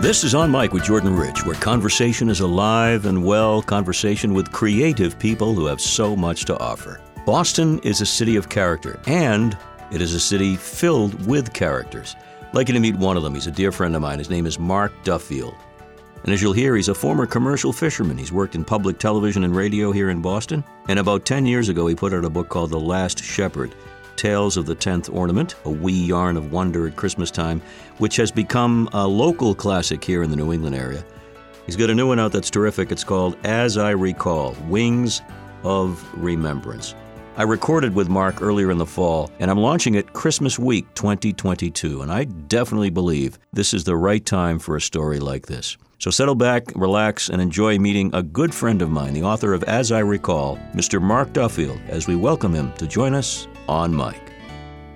This is On Mike with Jordan Rich, where conversation is alive and well, conversation with creative people who have so much to offer. Boston is a city of character, and it is a city filled with characters. I'd like you to meet one of them. He's a dear friend of mine. His name is Mark Duffield. And as you'll hear, he's a former commercial fisherman. He's worked in public television and radio here in Boston. And about 10 years ago, he put out a book called The Last Shepherd Tales of the Tenth Ornament, a wee yarn of wonder at Christmas time, which has become a local classic here in the New England area. He's got a new one out that's terrific. It's called As I Recall Wings of Remembrance. I recorded with Mark earlier in the fall, and I'm launching it Christmas week 2022, and I definitely believe this is the right time for a story like this. So settle back, relax, and enjoy meeting a good friend of mine, the author of As I Recall, Mr. Mark Duffield, as we welcome him to join us on Mike.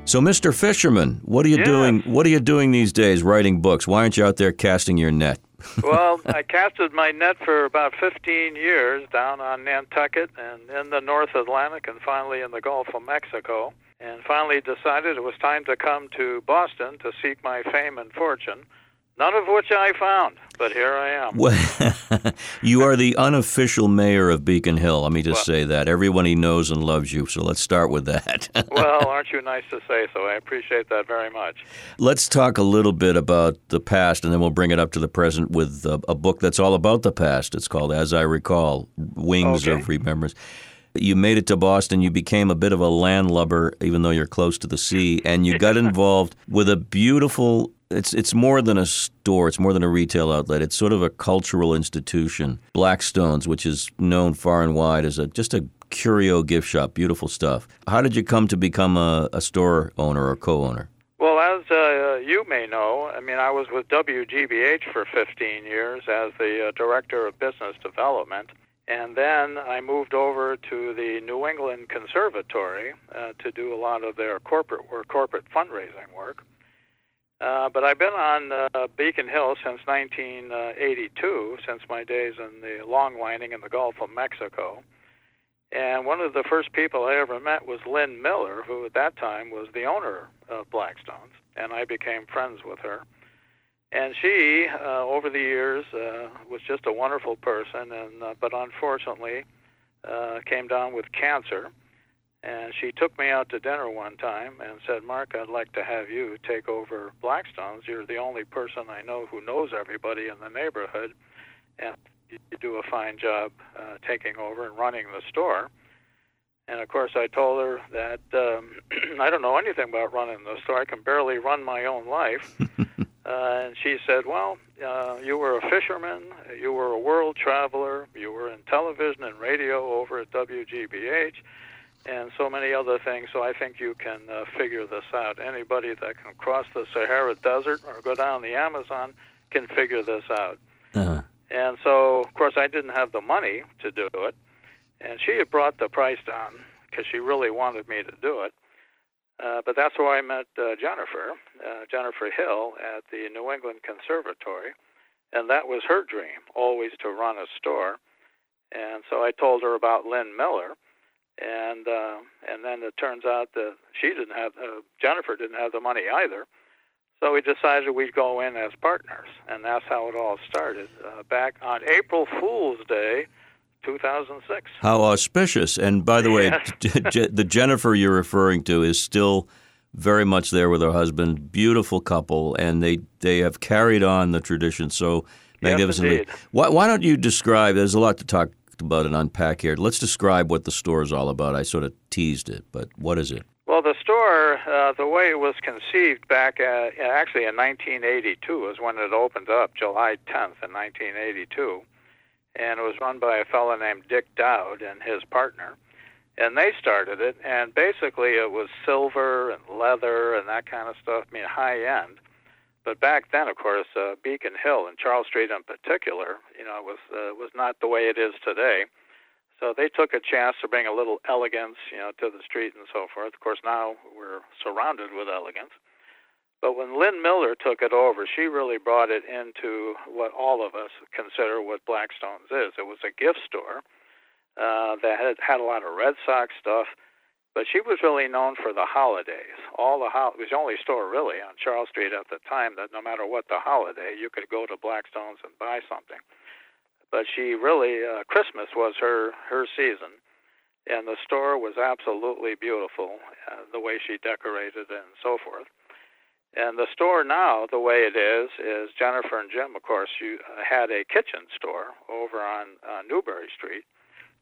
So, Mr. Fisherman, what are you Yes. doing? What are you doing these days? Writing books? Why aren't you out there casting your net? well, I casted my net for about 15 years down on Nantucket and in the North Atlantic and finally in the Gulf of Mexico. And finally decided it was time to come to Boston to seek my fame and fortune, none of which I found, but here I am. Well, you are the unofficial mayor of Beacon Hill. Let me just say that everyone he knows and loves you. So let's start with that. well, aren't you nice to say so? I appreciate that very much. let's talk a little bit about the past, and then we'll bring it up to the present with a, a book that's all about the past. It's called As I Recall: Wings Okay. of Remembrance. You made it to Boston. You became a bit of a landlubber, even though you're close to the sea, and you got involved with a beautiful. It's it's more than a store. It's more than a retail outlet. It's sort of a cultural institution. Blackstones, which is known far and wide as a just a curio gift shop. Beautiful stuff. How did you come to become a, a store owner or co-owner? Well, as uh, you may know, I mean, I was with WGBH for 15 years as the uh, director of business development, and then I moved over to the New England Conservatory uh, to do a lot of their corporate corporate fundraising work. Uh, but I've been on uh, Beacon Hill since 1982, since my days in the long lining in the Gulf of Mexico. And one of the first people I ever met was Lynn Miller, who at that time was the owner of Blackstones, and I became friends with her. And she, uh, over the years, uh, was just a wonderful person, and uh, but unfortunately, uh, came down with cancer. And she took me out to dinner one time and said, "Mark, I'd like to have you take over Blackstones. You're the only person I know who knows everybody in the neighborhood, and you do a fine job uh, taking over and running the store." And of course, I told her that um, I don't know anything about running the store. I can barely run my own life. uh, and she said, "Well, uh, you were a fisherman. You were a world traveler. You were in television and radio over at WGBH, and so many other things. So I think you can uh, figure this out. Anybody that can cross the Sahara Desert or go down the Amazon can figure this out." Uh-huh. And so, of course, I didn't have the money to do it. And she had brought the price down because she really wanted me to do it. Uh, but that's where I met uh, Jennifer, uh, Jennifer Hill, at the New England Conservatory. And that was her dream, always to run a store. And so I told her about Lynn Miller. And uh, and then it turns out that she didn't have uh, Jennifer didn't have the money either. So we decided we'd go in as partners, and that's how it all started uh, back on April Fool's Day, 2006. How auspicious! And by the way, Yes. The Jennifer you're referring to is still very much there with her husband. Beautiful couple, and they they have carried on the tradition so magnificently. indeed. why, why don't you describe? There's a lot to talk about and unpack here. Let's describe what the store is all about. I sort of teased it, but what is it? Well, the store, uh, the way it was conceived back at, actually in 1982 is when it opened up, July 10th in 1982. And it was run by a fellow named Dick Dowd and his partner. And they started it, and basically it was silver and leather and that kind of stuff, I mean, high end. But back then, of course, uh, Beacon Hill and Charles Street in particular, you know, was uh, was not the way it is today. So they took a chance to bring a little elegance, you know, to the street and so forth. Of course, now we're surrounded with elegance. But when Lynn Miller took it over, she really brought it into what all of us consider what Blackstone's is. It was a gift store uh, that had had a lot of Red Sox stuff, but she was really known for the holidays. All the ho- it was the only store really on Charles Street at the time that no matter what the holiday, you could go to Blackstone's and buy something. But she really uh, Christmas was her her season, and the store was absolutely beautiful, uh, the way she decorated and so forth. And the store now, the way it is, is Jennifer and Jim, of course, you uh, had a kitchen store over on uh, Newbury Street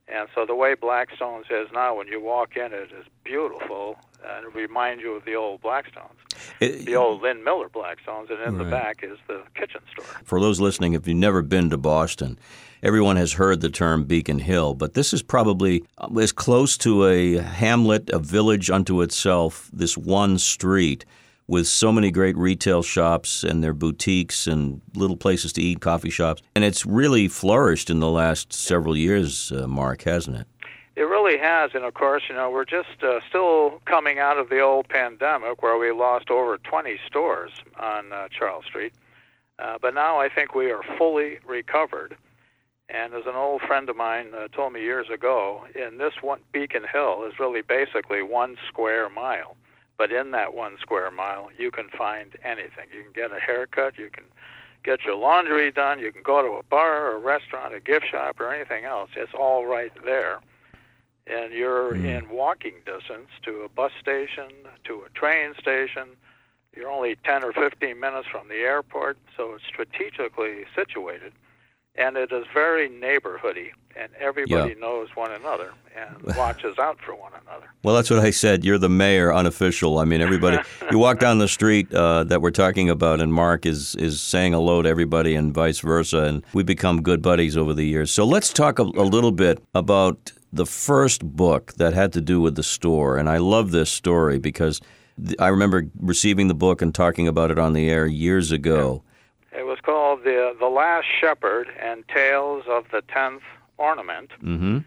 and so the way Blackstone's is now, when you walk in, it is beautiful and it reminds you of the old Blackstones, it, the old Lynn Miller Blackstones, and in right. the back is the kitchen store. For those listening, if you've never been to Boston, everyone has heard the term Beacon Hill, but this is probably uh, as close to a hamlet, a village unto itself, this one street with so many great retail shops and their boutiques and little places to eat, coffee shops. And it's really flourished in the last several years, uh, Mark, hasn't it? It really has. And of course, you know, we're just uh, still coming out of the old pandemic where we lost over 20 stores on uh, Charles Street. Uh, but now I think we are fully recovered. And as an old friend of mine uh, told me years ago, in this one Beacon Hill is really basically one square mile. But in that one square mile, you can find anything. You can get a haircut, you can get your laundry done, you can go to a bar or a restaurant, a gift shop, or anything else. It's all right there. And you're mm. in walking distance to a bus station, to a train station. You're only 10 or 15 minutes from the airport, so it's strategically situated and it is very neighborhoody and everybody yeah. knows one another and watches out for one another. Well, that's what I said. You're the mayor, unofficial. I mean, everybody. you walk down the street uh, that we're talking about, and Mark is is saying hello to everybody, and vice versa, and we become good buddies over the years. So let's talk a, a little bit about the first book that had to do with the store, and I love this story because. I remember receiving the book and talking about it on the air years ago. It was called the the Last Shepherd and Tales of the Tenth Ornament. Mm-hmm.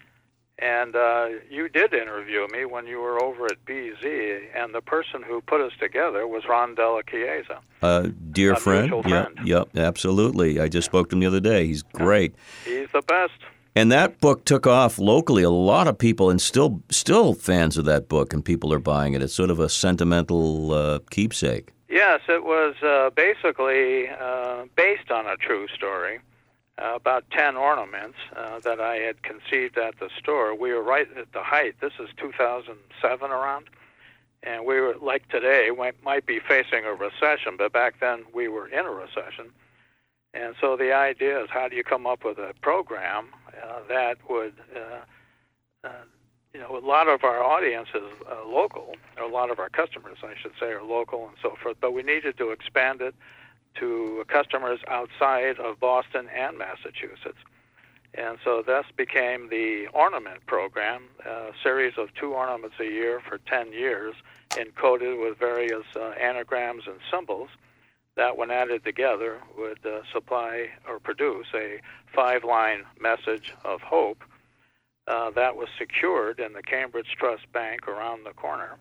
And uh, you did interview me when you were over at BZ, and the person who put us together was Ron Della Chiesa. Uh, dear a friend. Yep, friend. yep, absolutely. I just spoke to him the other day. He's great. He's the best. And that book took off locally. A lot of people, and still, still fans of that book, and people are buying it. It's sort of a sentimental uh, keepsake. Yes, it was uh, basically uh, based on a true story. Uh, about 10 ornaments uh, that I had conceived at the store. We were right at the height. This is 2007 around. And we were, like today, we might be facing a recession, but back then we were in a recession. And so the idea is how do you come up with a program uh, that would uh, uh, you know, a lot of our audience is uh, local, a lot of our customers, I should say, are local and so forth. But we needed to expand it to customers outside of Boston and Massachusetts. And so this became the ornament program, a series of two ornaments a year for 10 years, encoded with various uh, anagrams and symbols that, when added together, would uh, supply or produce a five line message of hope uh, that was secured in the Cambridge Trust Bank around the corner.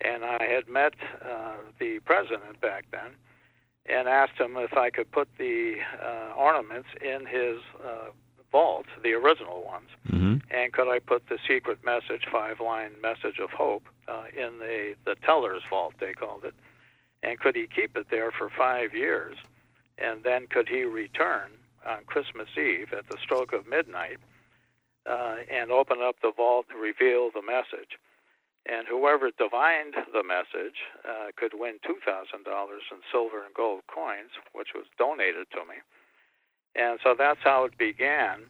And I had met uh, the president back then and asked him if I could put the uh, ornaments in his uh, vault, the original ones, mm-hmm. and could I put the secret message, five line message of hope, uh, in the, the teller's vault, they called it, and could he keep it there for five years? And then could he return on Christmas Eve at the stroke of midnight uh, and open up the vault and reveal the message. And whoever divined the message uh, could win $2,000 in silver and gold coins, which was donated to me. And so that's how it began.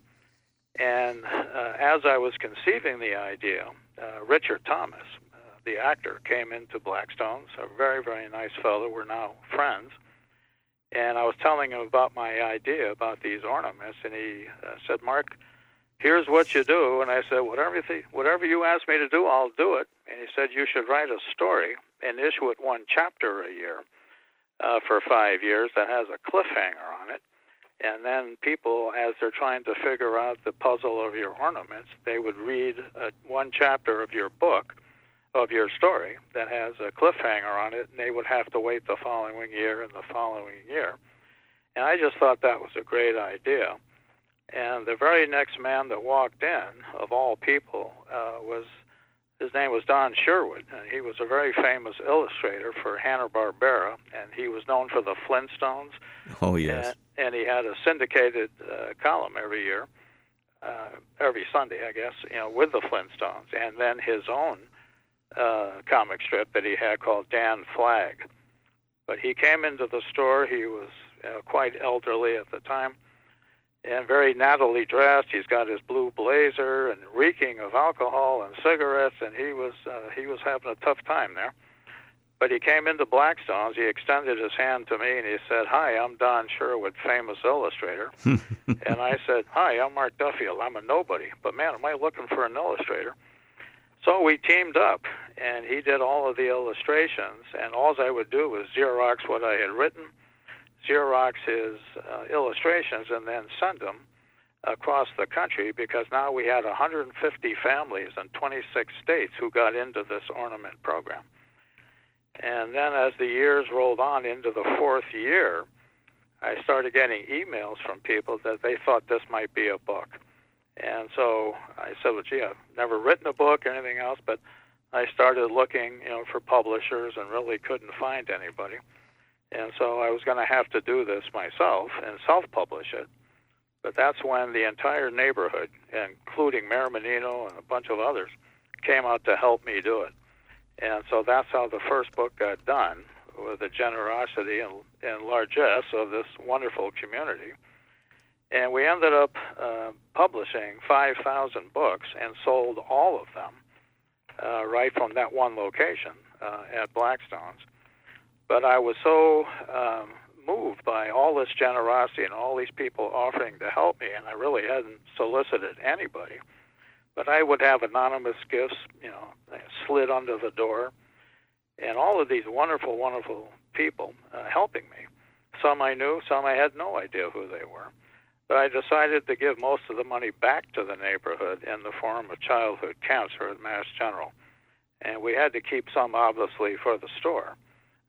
And uh, as I was conceiving the idea, uh, Richard Thomas, uh, the actor, came into Blackstone's, a very, very nice fellow. We're now friends. And I was telling him about my idea about these ornaments, and he uh, said, Mark, here's what you do. And I said, whatever you, th- whatever you ask me to do, I'll do it. And he said, you should write a story and issue it one chapter a year uh, for five years that has a cliffhanger on it. And then people, as they're trying to figure out the puzzle of your ornaments, they would read uh, one chapter of your book, of your story, that has a cliffhanger on it, and they would have to wait the following year and the following year. And I just thought that was a great idea. And the very next man that walked in, of all people, uh, was his name was Don Sherwood, and he was a very famous illustrator for Hanna Barbera, and he was known for the Flintstones. Oh yes. And, and he had a syndicated uh, column every year, uh, every Sunday, I guess, you know, with the Flintstones, and then his own uh, comic strip that he had called Dan Flagg. But he came into the store. He was uh, quite elderly at the time, and very nattily dressed. He's got his blue blazer and reeking of alcohol and cigarettes, and he was uh, he was having a tough time there. But he came into Blackstone's. He extended his hand to me and he said, "Hi, I'm Don Sherwood, famous illustrator." and I said, "Hi, I'm Mark Duffield. I'm a nobody, but man, am I looking for an illustrator?" So we teamed up, and he did all of the illustrations, and all I would do was Xerox what I had written Xerox his uh, illustrations and then send them across the country because now we had 150 families in 26 states who got into this ornament program. And then as the years rolled on into the fourth year, I started getting emails from people that they thought this might be a book. And so I said, well, gee, I've never written a book or anything else, but I started looking, you know, for publishers and really couldn't find anybody. And so I was going to have to do this myself and self publish it. But that's when the entire neighborhood, including Mayor Menino and a bunch of others, came out to help me do it. And so that's how the first book got done, with the generosity and, and largesse of this wonderful community. And we ended up uh, publishing 5,000 books and sold all of them uh, right from that one location uh, at Blackstone's. But I was so um, moved by all this generosity and all these people offering to help me, and I really hadn't solicited anybody. But I would have anonymous gifts, you know, slid under the door, and all of these wonderful, wonderful people uh, helping me. Some I knew, some I had no idea who they were. But I decided to give most of the money back to the neighborhood in the form of childhood cancer at Mass General. And we had to keep some, obviously, for the store.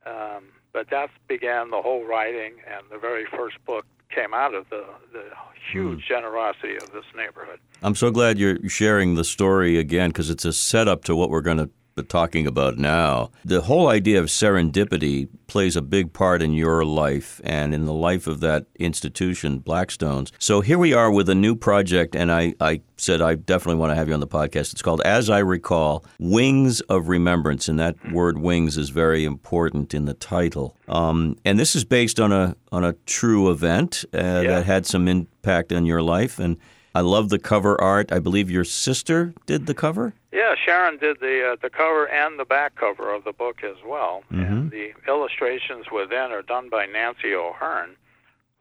Um, but that began the whole writing, and the very first book came out of the, the huge mm. generosity of this neighborhood. I'm so glad you're sharing the story again because it's a setup to what we're going to talking about now. The whole idea of serendipity plays a big part in your life and in the life of that institution, Blackstones. So here we are with a new project, and I, I said I definitely want to have you on the podcast. It's called, as I recall, Wings of Remembrance, and that word "wings" is very important in the title. Um, and this is based on a on a true event uh, yeah. that had some impact on your life, and I love the cover art. I believe your sister did the cover. Yeah, Sharon did the uh, the cover and the back cover of the book as well. Mm-hmm. And the illustrations within are done by Nancy O'Hearn,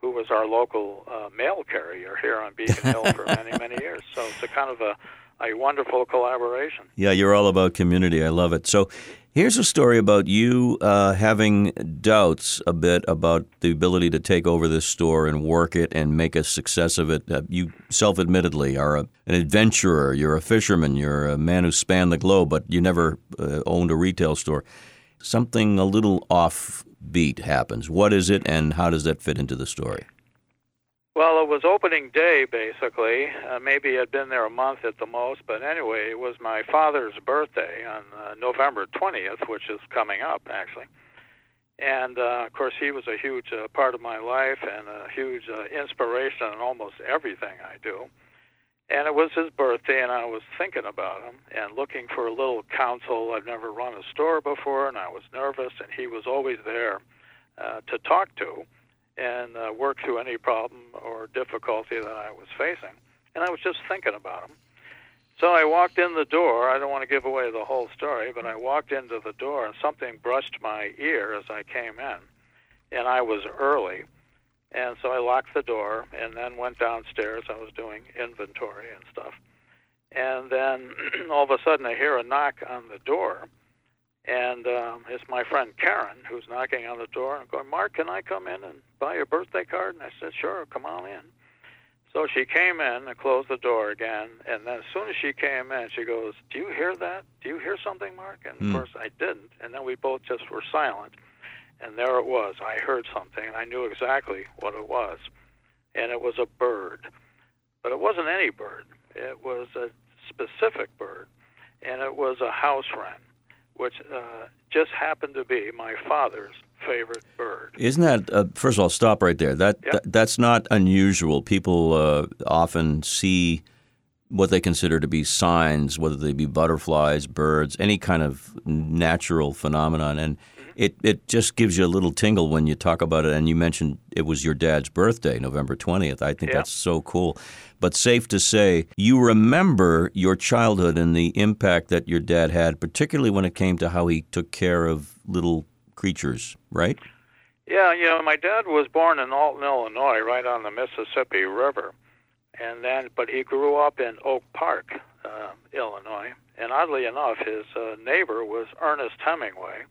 who was our local uh, mail carrier here on Beacon Hill for many many years. So it's a kind of a a wonderful collaboration. Yeah, you're all about community. I love it. So Here's a story about you uh, having doubts a bit about the ability to take over this store and work it and make a success of it. Uh, you self admittedly are a, an adventurer, you're a fisherman, you're a man who spanned the globe, but you never uh, owned a retail store. Something a little offbeat happens. What is it, and how does that fit into the story? Well, it was opening day, basically. Uh, maybe I'd been there a month at the most, but anyway, it was my father's birthday on uh, November 20th, which is coming up, actually. And uh, of course, he was a huge uh, part of my life and a huge uh, inspiration in almost everything I do. And it was his birthday, and I was thinking about him and looking for a little counsel. I've never run a store before, and I was nervous, and he was always there uh, to talk to and uh, work through any problem or difficulty that I was facing. And I was just thinking about him. So I walked in the door. I don't want to give away the whole story, but I walked into the door and something brushed my ear as I came in. And I was early. And so I locked the door and then went downstairs. I was doing inventory and stuff. And then all of a sudden I hear a knock on the door And um, it's my friend Karen who's knocking on the door and going, Mark, can I come in and buy your birthday card? And I said, sure, come on in. So she came in and closed the door again. And then as soon as she came in, she goes, Do you hear that? Do you hear something, Mark? And Mm. of course I didn't. And then we both just were silent. And there it was. I heard something, and I knew exactly what it was. And it was a bird. But it wasn't any bird, it was a specific bird. And it was a house wren, which uh, just happened to be my father's favorite bird. Isn't that uh, first of all? Stop right there. That, Yep. that that's not unusual. People uh, often see what they consider to be signs, whether they be butterflies, birds, any kind of natural phenomenon, and it it just gives you a little tingle when you talk about it. And you mentioned it was your dad's birthday, November twentieth. I think Yeah. that's so cool. But safe to say, you remember your childhood and the impact that your dad had, particularly when it came to how he took care of little creatures, right? Yeah, you know, my dad was born in Alton, Illinois, right on the Mississippi River, and then, but he grew up in Oak Park, uh, Illinois, and oddly enough, his uh, neighbor was Ernest Hemingway,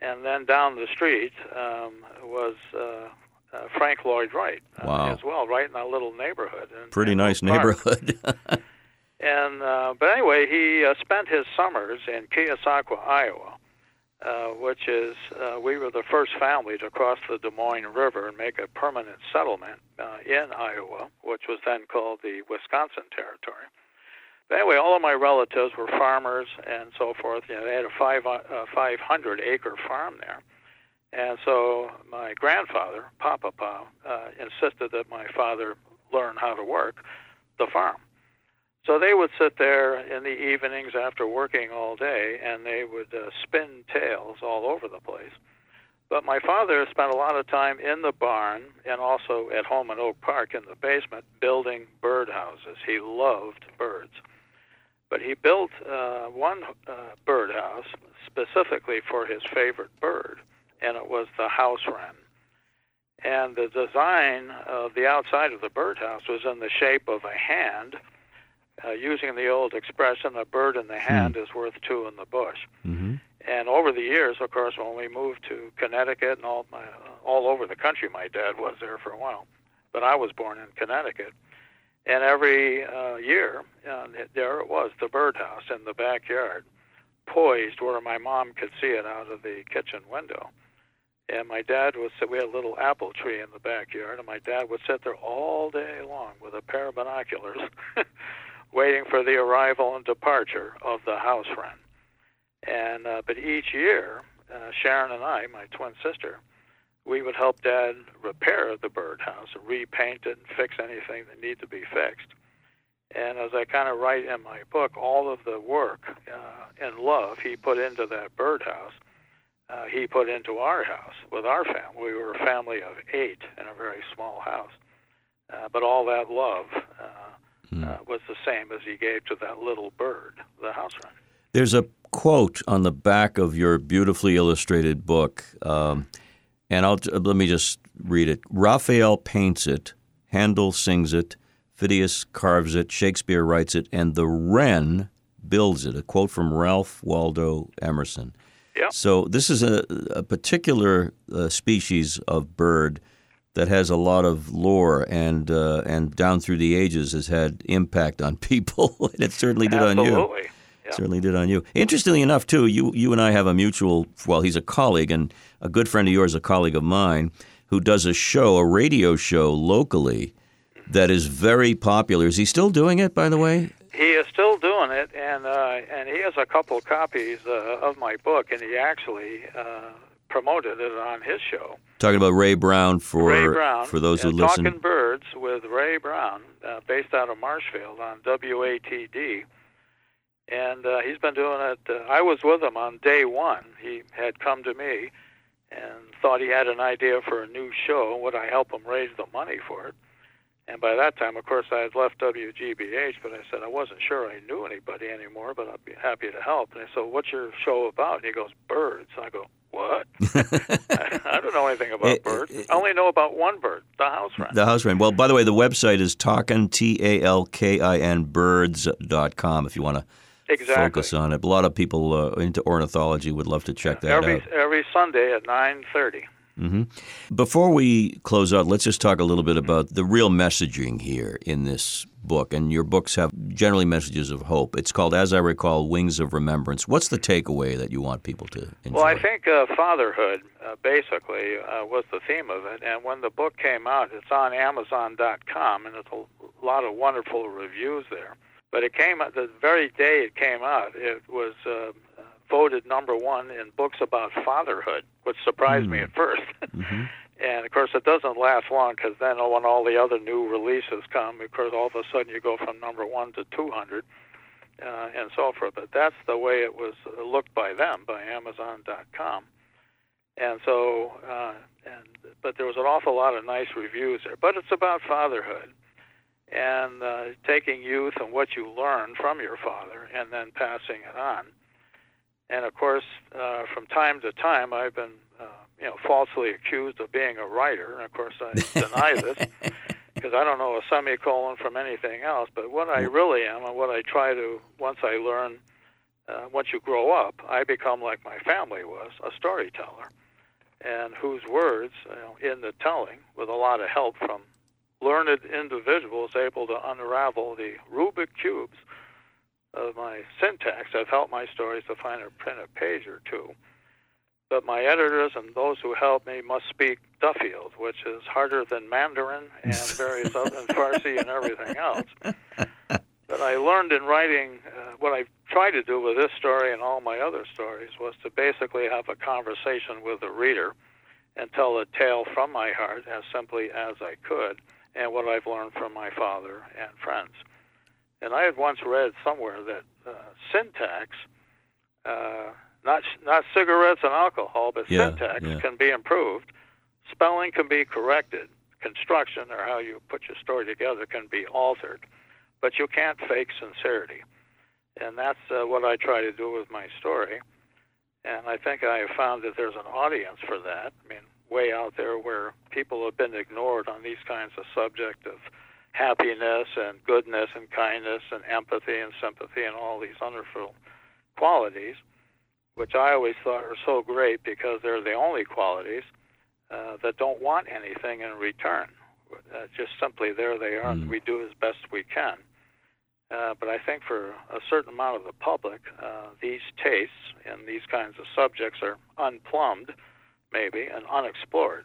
and then down the street um, was uh, uh, Frank Lloyd Wright uh, Wow. as well, right in that little neighborhood. In, Pretty in nice neighborhood. And uh, but anyway, he uh, spent his summers in Keosauqua, Iowa, uh, which is uh, we were the first family to cross the Des Moines River and make a permanent settlement uh, in Iowa, which was then called the Wisconsin Territory. Anyway, all of my relatives were farmers and so forth. You know, they had a five uh, 500 acre farm there. And so my grandfather, Papa Pa, uh, insisted that my father learn how to work the farm. So they would sit there in the evenings after working all day, and they would uh, spin tales all over the place. But my father spent a lot of time in the barn and also at home in Oak Park in the basement building birdhouses. He loved birds. But he built uh, one uh, birdhouse specifically for his favorite bird, and it was the house wren. And the design of the outside of the birdhouse was in the shape of a hand uh, using the old expression, a bird in the hand is worth two in the bush. hmm And over the years, of course, when we moved to Connecticut and all my, all over the country, my dad was there for a while, but I was born in Connecticut. And every uh, year, uh, there it was, the birdhouse in the backyard, poised where my mom could see it out of the kitchen window. And my dad would sit, we had a little apple tree in the backyard, and my dad would sit there all day long with a pair of binoculars, waiting for the arrival and departure of the house wren. And uh, but each year, uh, Sharon and I, my twin sister, we would help Dad repair the birdhouse, repaint it, and fix anything that needed to be fixed. And as I kind of write in my book, all of the work uh, and love he put into that birdhouse, uh, he put into our house with our family. We were a family of eight in a very small house. Uh, but all that love uh, uh, was the same as he gave to that little bird, the house wren. There's a quote on the back of your beautifully illustrated book, um, and I'll let me just read it. Raphael paints it, Handel sings it, Phidias carves it, Shakespeare writes it, and the wren builds it. A quote from Ralph Waldo Emerson. Yep. So this is a, a particular uh, species of bird that has a lot of lore and uh, and down through the ages has had impact on people. and it certainly did on you. Absolutely. Yeah. Certainly did on you. Interestingly enough, too, you you and I have a mutual. Well, he's a colleague and a good friend of yours, a colleague of mine, who does a show, a radio show locally, that is very popular. Is he still doing it? By the way, He is still doing it, and uh, and he has a couple copies uh, of my book, and he actually uh, promoted it on his show. talking about Ray Brown for Ray Brown, for those who listen. Talking Birds with Ray Brown, uh, based out of Marshfield on WATD. And uh, he's been doing it. Uh, I was with him on day one. He had come to me and thought he had an idea for a new show. Would I help him raise the money for it? And by that time, of course, I had left WGBH, but I said I wasn't sure I knew anybody anymore, but I'd be happy to help. And I said, What's your show about? And he goes, Birds. And I go, What? I don't know anything about It- birds. it- I only know about one bird, the house wren. The house wren. Well, by the way, the website is talkin, T A L K I N, birds.com if you want to exactly. focus on it. A lot of people uh, into ornithology would love to check that every out. every Sunday at nine thirty. hmm Before we close out, let's just talk a little bit about the real messaging here in this book. And your books have generally messages of hope. It's called, as I recall, Wings of Remembrance. What's the takeaway that you want people to enjoy? Well, I think uh, fatherhood uh, basically uh, was the theme of it. And when the book came out, it's on Amazon.com, and there's a lot of wonderful reviews there. But it came out the very day it came out. It was uh, voted number one in books about fatherhood, which surprised me at 1st Mhm. And of course, it doesn't last long because then when all the other new releases come, of course, all of a sudden you go from number one to 200 uh, and so forth. But that's the way it was looked by them, by Amazon.com. And so, uh, and but there was an awful lot of nice reviews there. But it's about fatherhood and uh, taking youth and what you learn from your father and then passing it on. And of course, uh, from time to time, I've been, uh, you know, falsely accused of being a writer. And of course, I deny this because I don't know a semicolon from anything else. But what I really am, and what I try to, once I learn, uh, once you grow up, I become like my family was, a storyteller, and whose words, you know, in the telling, with a lot of help from learned individuals, able to unravel the Rubik cubes of my syntax have helped my stories to find a printed page or two. But my editors and those who help me must speak Duffield, which is harder than Mandarin and various other and Farsi and everything else. But I learned in writing uh, what I tried to do with this story and all my other stories was to basically have a conversation with the reader and tell a tale from my heart as simply as I could and what I've learned from my father and friends. And I had once read somewhere that uh, syntax, uh, not not cigarettes and alcohol, but Yeah, syntax yeah. can be improved. Spelling can be corrected. Construction, or how you put your story together, can be altered. But you can't fake sincerity. And that's uh, what I try to do with my story. And I think I have found that there's an audience for that. I mean, way out there where people have been ignored on these kinds of subject of happiness and goodness and kindness and empathy and sympathy and all these wonderful qualities, which I always thought are so great because they're the only qualities uh, that don't want anything in return. Uh, just simply there they are, and we do as best we can. Uh, but I think for a certain amount of the public, uh, these tastes and these kinds of subjects are unplumbed, maybe, and unexplored.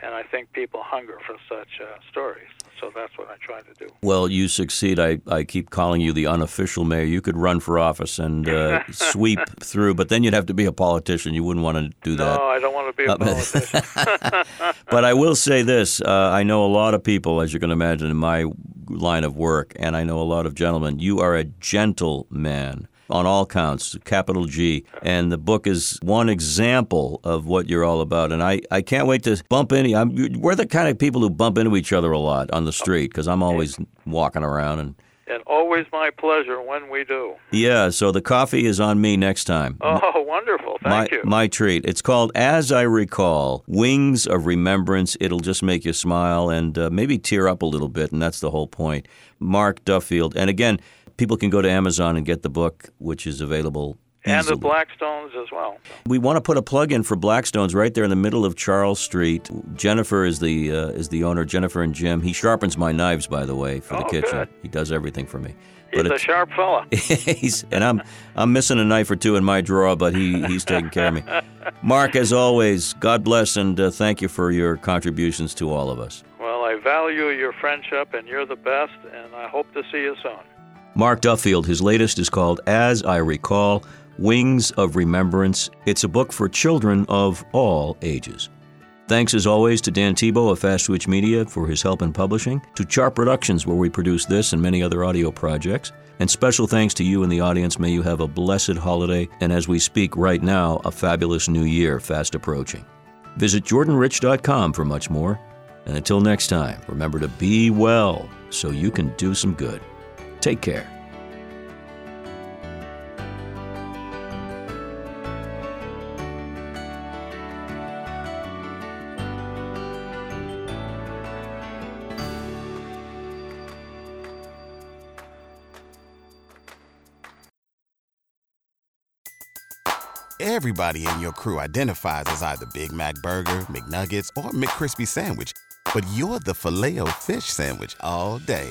And I think people hunger for such uh, stories. So that's what I try to do. Well, you succeed. I, I keep calling you the unofficial mayor. You could run for office and uh, sweep through, but then you'd have to be a politician. You wouldn't want to do that. No, I don't want to be a politician. But I will say this uh, I know a lot of people, as you can imagine, in my line of work, and I know a lot of gentlemen. You are a gentleman on all counts, capital G. And the book is one example of what you're all about. And I, I can't wait to bump into I'm, We're the kind of people who bump into each other a lot on the street because I'm always walking around. And and always my pleasure when we do. yeah, so the coffee is on me next time. Oh, wonderful. Thank my, you. my treat. It's called As I Recall Wings of Remembrance. It'll just make you smile and uh, maybe tear up a little bit, and that's the whole point. Mark Duffield. And again, people can go to Amazon and get the book, which is available. and the. Blackstones as well. We want to put a plug in for Blackstones right there in the middle of Charles Street. Jennifer is the uh, is the owner. Jennifer and Jim. He sharpens my knives, by the way, for the Oh, kitchen. good. He does everything for me. But He's a sharp fella. he's and I'm I'm missing a knife or two in my drawer, but he he's taking care of me. Mark, as always, God bless and uh, thank you for your contributions to all of us. Well, I value your friendship, and you're the best, and I hope to see you soon. Mark Duffield, his latest is called As I Recall Wings of Remembrance. It's a book for children of all ages. Thanks as always to Dan Tebow of Fast Switch Media for his help in publishing, to Chart Productions, where we produce this and many other audio projects, and special thanks to you in the audience. May you have a blessed holiday, and as we speak right now, a fabulous new year fast approaching. Visit jordanrich.com for much more. And until next time, remember to be well so you can do some good. Take care. Everybody in your crew identifies as either Big Mac Burger, McNuggets, or McCrispy Sandwich. But you're the Filet-O-Fish Sandwich all day.